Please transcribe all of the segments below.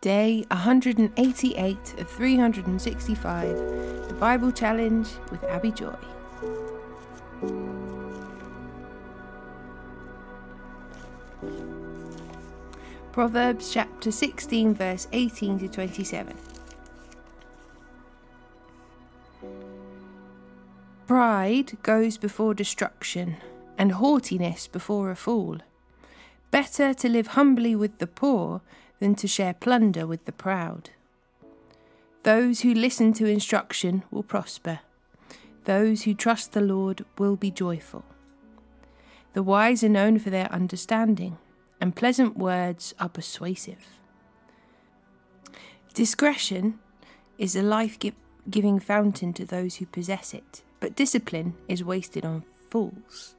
Day 188 of 365, the Bible Challenge with Abi Joy. Proverbs chapter 16, verse 18 to 27. Pride goes before destruction, and haughtiness before a fall. Better to live humbly with the poor than to share plunder with the proud. Those who listen to instruction will prosper. Those who trust the Lord will be joyful. The wise are known for their understanding, and pleasant words are persuasive. Discretion is a life giving fountain to those who possess it, but discipline is wasted on fools.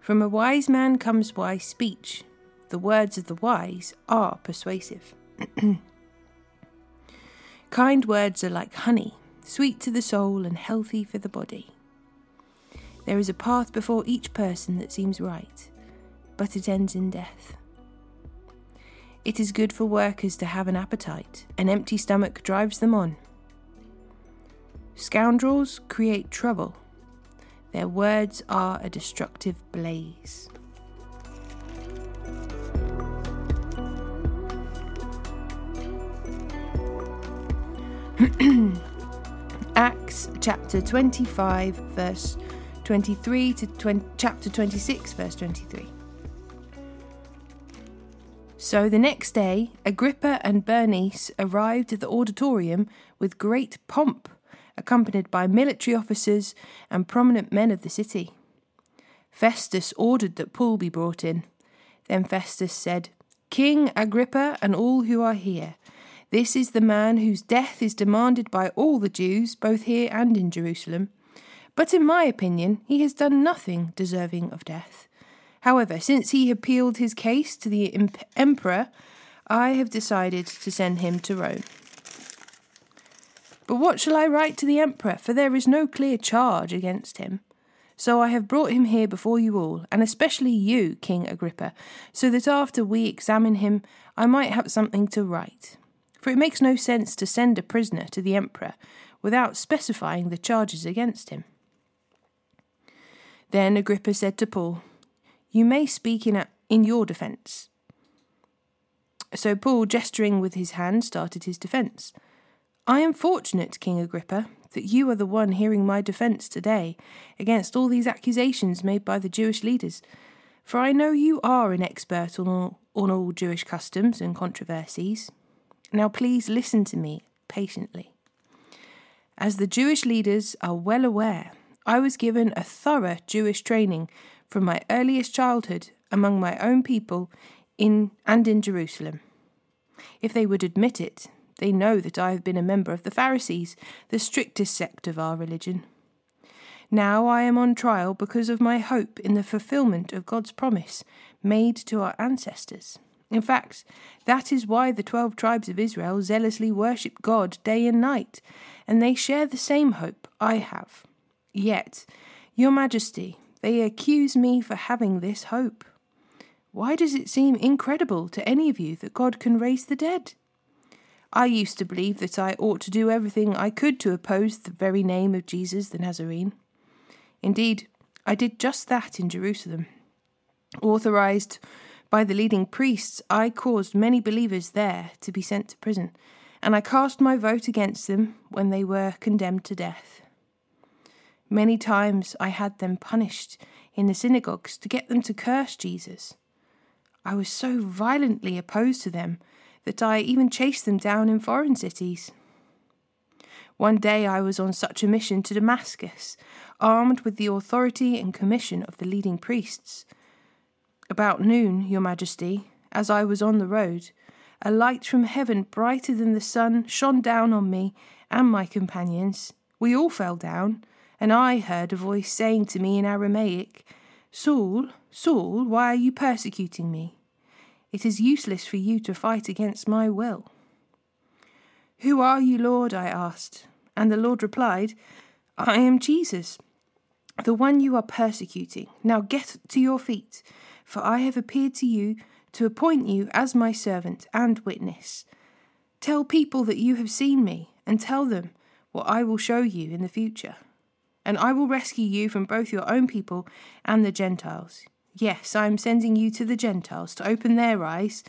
From a wise man comes wise speech, the words of the wise are persuasive. kind words are like honey, sweet to the soul and healthy for the body. There is a path before each person that seems right, but it ends in death. It is good for workers to have an appetite, an empty stomach drives them on. Scoundrels create trouble, their words are a destructive blaze. Acts chapter 25, verse 23 to 20, chapter 26, verse 23. So the next day, Agrippa and Bernice arrived at the auditorium with great pomp, accompanied by military officers and prominent men of the city. Festus ordered that Paul be brought in. Then Festus said, King Agrippa and all who are here, this is the man whose death is demanded by all the Jews, both here and in Jerusalem. But in my opinion, he has done nothing deserving of death. However, since he appealed his case to the emperor, I have decided to send him to Rome. But what shall I write to the emperor? For there is no clear charge against him. So I have brought him here before you all, and especially you, King Agrippa, so that after we examine him, I might have something to write for it makes no sense to send a prisoner to the emperor without specifying the charges against him. Then Agrippa said to Paul, You may speak in, a, in your defence. So Paul, gesturing with his hand, started his defence. I am fortunate, King Agrippa, that you are the one hearing my defence today against all these accusations made by the Jewish leaders, for I know you are an expert on all, on all Jewish customs and controversies. Now, please listen to me patiently. As the Jewish leaders are well aware, I was given a thorough Jewish training from my earliest childhood among my own people in and in Jerusalem. If they would admit it, they know that I have been a member of the Pharisees, the strictest sect of our religion. Now I am on trial because of my hope in the fulfillment of God's promise made to our ancestors. In fact, that is why the twelve tribes of Israel zealously worship God day and night, and they share the same hope I have. Yet, Your Majesty, they accuse me for having this hope. Why does it seem incredible to any of you that God can raise the dead? I used to believe that I ought to do everything I could to oppose the very name of Jesus the Nazarene. Indeed, I did just that in Jerusalem. Authorized by the leading priests, I caused many believers there to be sent to prison, and I cast my vote against them when they were condemned to death. Many times I had them punished in the synagogues to get them to curse Jesus. I was so violently opposed to them that I even chased them down in foreign cities. One day I was on such a mission to Damascus, armed with the authority and commission of the leading priests. About noon, Your Majesty, as I was on the road, a light from heaven brighter than the sun shone down on me and my companions. We all fell down, and I heard a voice saying to me in Aramaic, Saul, Saul, why are you persecuting me? It is useless for you to fight against my will. Who are you, Lord? I asked. And the Lord replied, I am Jesus, the one you are persecuting. Now get to your feet for I have appeared to you to appoint you as my servant and witness. Tell people that you have seen me, and tell them what I will show you in the future. And I will rescue you from both your own people and the Gentiles. Yes, I am sending you to the Gentiles to open their eyes,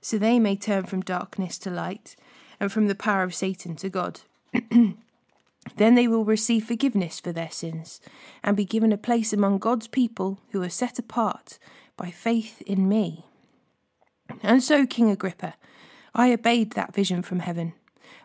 so they may turn from darkness to light, and from the power of Satan to God. then they will receive forgiveness for their sins, and be given a place among God's people who are set apart by faith in me. And so, King Agrippa, I obeyed that vision from heaven.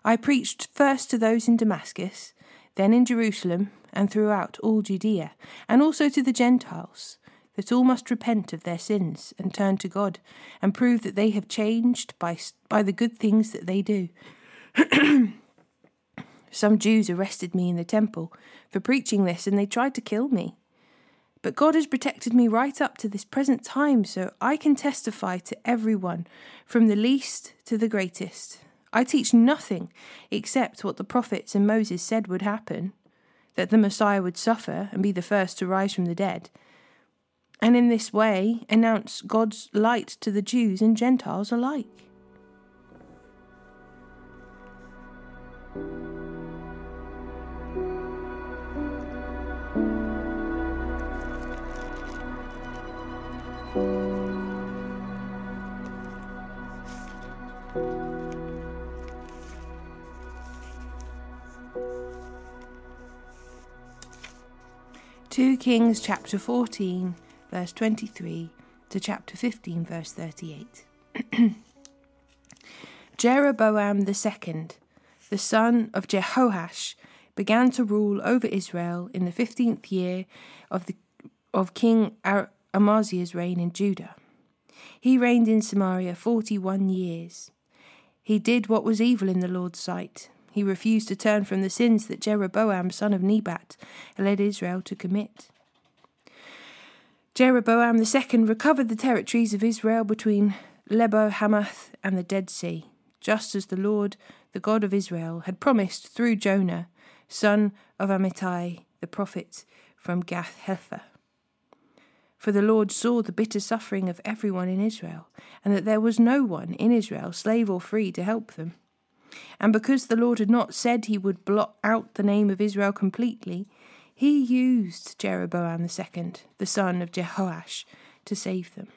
I preached first to those in Damascus, then in Jerusalem, and throughout all Judea, and also to the Gentiles, that all must repent of their sins and turn to God, and prove that they have changed by, by the good things that they do. Some Jews arrested me in the temple for preaching this, and they tried to kill me. But God has protected me right up to this present time, so I can testify to everyone, from the least to the greatest. I teach nothing except what the prophets and Moses said would happen that the Messiah would suffer and be the first to rise from the dead, and in this way announce God's light to the Jews and Gentiles alike. 2 Kings chapter 14, verse 23 to chapter 15, verse 38. Jeroboam the second, the son of Jehoash, began to rule over Israel in the fifteenth year of the of King Amaziah's reign in Judah. He reigned in Samaria forty one years. He did what was evil in the Lord's sight, he refused to turn from the sins that Jeroboam, son of Nebat, led Israel to commit. Jeroboam II recovered the territories of Israel between Lebo Hamath and the Dead Sea, just as the Lord, the God of Israel, had promised through Jonah, son of Amittai, the prophet from Gath Hepher. For the Lord saw the bitter suffering of everyone in Israel, and that there was no one in Israel, slave or free, to help them. And because the Lord had not said he would blot out the name of Israel completely, he used Jeroboam II, the son of Jehoash, to save them.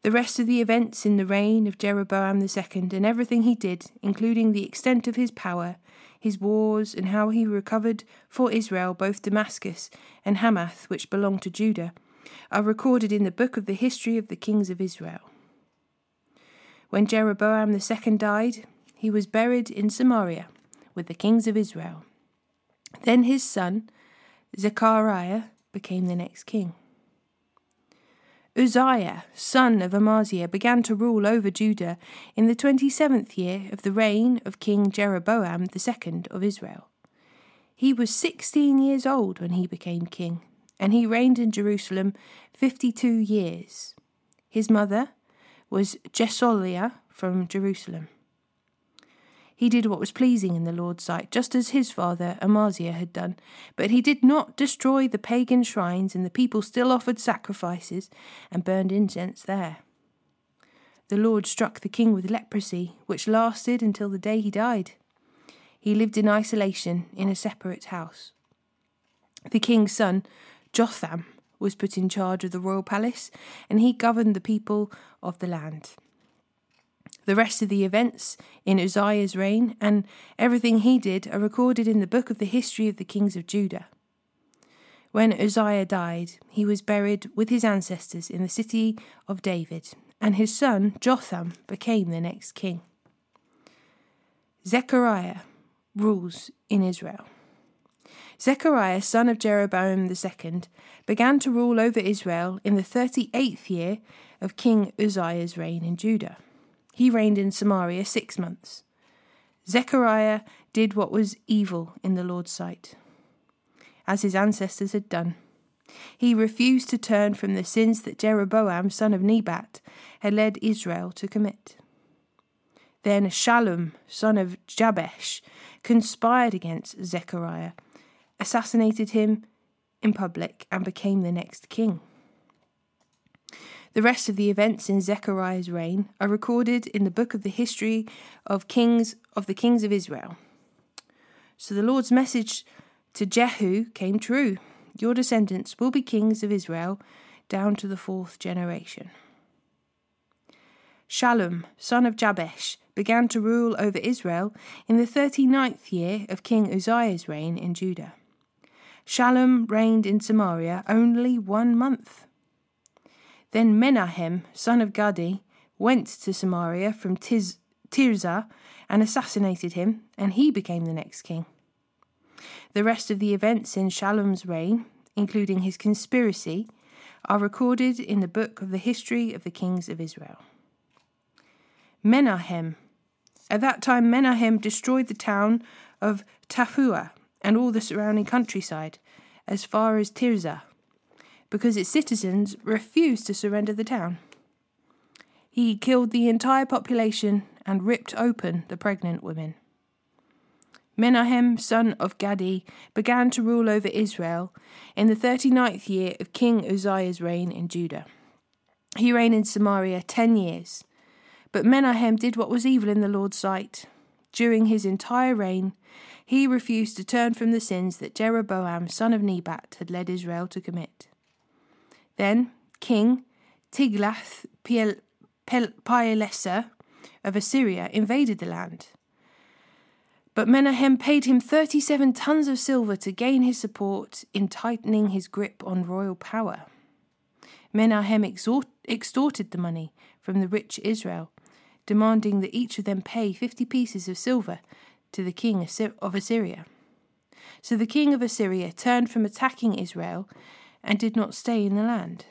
The rest of the events in the reign of Jeroboam II and everything he did, including the extent of his power, his wars, and how he recovered for Israel both Damascus and Hamath, which belonged to Judah, are recorded in the book of the history of the kings of Israel. When Jeroboam II died, he was buried in Samaria with the kings of Israel. Then his son, Zechariah, became the next king. Uzziah, son of Amaziah, began to rule over Judah in the twenty seventh year of the reign of King Jeroboam II of Israel. He was sixteen years old when he became king, and he reigned in Jerusalem fifty two years. His mother, was Jecoliah from Jerusalem. He did what was pleasing in the Lord's sight, just as his father Amaziah had done. But he did not destroy the pagan shrines, and the people still offered sacrifices and burned incense there. The Lord struck the king with leprosy, which lasted until the day he died. He lived in isolation in a separate house. The king's son, Jotham, was put in charge of the royal palace, and he governed the people of the land. The rest of the events in Uzziah's reign and everything he did are recorded in the book of the history of the kings of Judah. When Uzziah died, he was buried with his ancestors in the city of David, and his son Jotham became the next king. Zechariah rules in Israel. Zechariah, son of Jeroboam II, began to rule over Israel in the thirty eighth year of King Uzziah's reign in Judah. He reigned in Samaria six months. Zechariah did what was evil in the Lord's sight, as his ancestors had done. He refused to turn from the sins that Jeroboam, son of Nebat, had led Israel to commit. Then Shallum, son of Jabesh, conspired against Zechariah assassinated him in public, and became the next king. The rest of the events in Zechariah's reign are recorded in the book of the history of kings of the kings of Israel. So the Lord's message to Jehu came true. Your descendants will be kings of Israel down to the fourth generation. Shallum, son of Jabesh, began to rule over Israel in the thirty ninth year of King Uzziah's reign in Judah. Shallum reigned in Samaria only one month. Then Menahem, son of Gadi, went to Samaria from Tiz- Tirzah and assassinated him, and he became the next king. The rest of the events in Shallum's reign, including his conspiracy, are recorded in the book of the history of the kings of Israel. Menahem. At that time, Menahem destroyed the town of Tappuah and all the surrounding countryside as far as Tirzah, because its citizens refused to surrender the town. He killed the entire population and ripped open the pregnant women. Menahem, son of Gadi, began to rule over Israel in the thirty ninth year of King Uzziah's reign in Judah. He reigned in Samaria ten years. But Menahem did what was evil in the Lord's sight. During his entire reign, he refused to turn from the sins that Jeroboam, son of Nebat, had led Israel to commit. Then King Tiglath-Pileser of Assyria invaded the land. But Menahem paid him 37 tons of silver to gain his support in tightening his grip on royal power. Menahem extorted the money from the rich Israel, demanding that each of them pay 50 pieces of silver to the king of Assyria. So the king of Assyria turned from attacking Israel and did not stay in the land.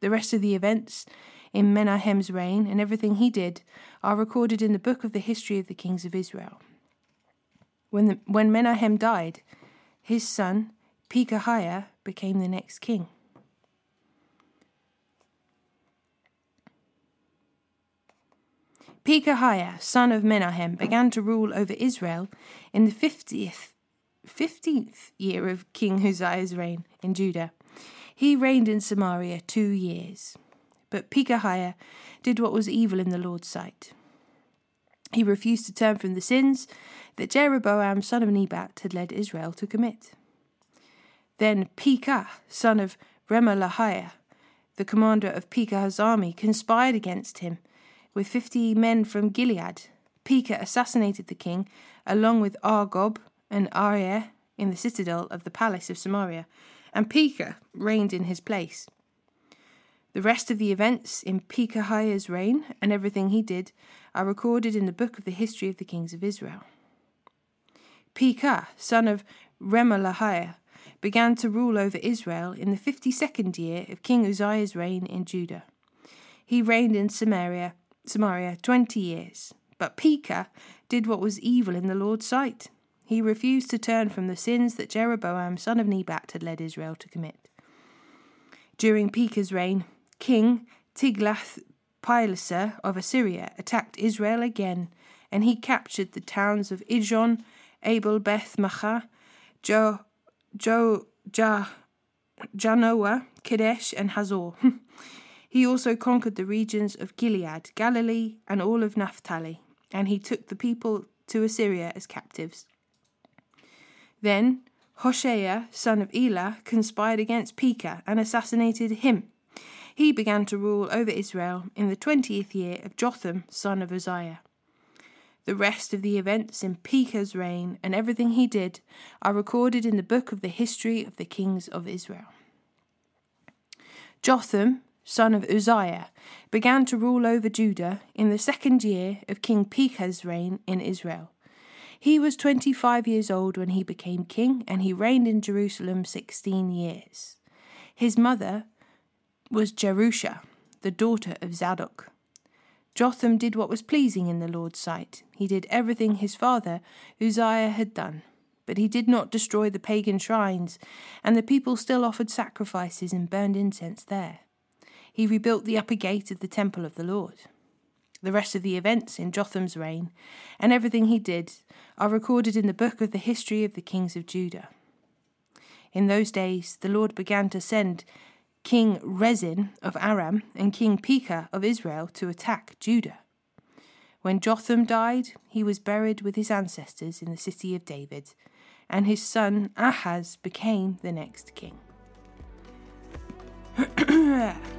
The rest of the events in Menahem's reign and everything he did are recorded in the book of the history of the kings of Israel. When, the, when Menahem died, his son Pekahiah became the next king. Pekahiah, son of Menahem, began to rule over Israel in the fiftieth, fifteenth year of King Uzziah's reign in Judah. He reigned in Samaria two years. But Pekahiah did what was evil in the Lord's sight. He refused to turn from the sins that Jeroboam son of Nebat had led Israel to commit. Then Pekah, son of Remaliah, the commander of Pekah's army, conspired against him with fifty men from Gilead. Pekah assassinated the king, along with Argob and Arieh, in the citadel of the palace of Samaria, and Pekah reigned in his place. The rest of the events in Pekahiah's reign and everything he did are recorded in the book of the history of the kings of Israel. Pekah, son of Remaliah, began to rule over Israel in the fifty second year of King Uzziah's reign in Judah. He reigned in Samaria, Samaria twenty years. But Pekah did what was evil in the Lord's sight. He refused to turn from the sins that Jeroboam son of Nebat had led Israel to commit. During Pekah's reign, King Tiglath-Pileser of Assyria attacked Israel again, and he captured the towns of Ijon Abel Beth Macha, Jo, Jo, ja, Janoah, Kadesh, and Hazor. he also conquered the regions of Gilead, Galilee, and all of Naphtali, and he took the people to Assyria as captives. Then Hoshea, son of Elah, conspired against Pekah and assassinated him. He began to rule over Israel in the twentieth year of Jotham, son of Uzziah. The rest of the events in Pekah's reign and everything he did are recorded in the book of the history of the kings of Israel. Jotham, son of Uzziah, began to rule over Judah in the second year of King Pekah's reign in Israel. He was twenty five years old when he became king, and he reigned in Jerusalem sixteen years. His mother was Jerusha, the daughter of Zadok. Jotham did what was pleasing in the Lord's sight. He did everything his father Uzziah had done. But he did not destroy the pagan shrines, and the people still offered sacrifices and burned incense there. He rebuilt the upper gate of the temple of the Lord. The rest of the events in Jotham's reign and everything he did are recorded in the book of the history of the kings of Judah. In those days, the Lord began to send King Rezin of Aram and King Pekah of Israel to attack Judah. When Jotham died, he was buried with his ancestors in the city of David, and his son Ahaz became the next king.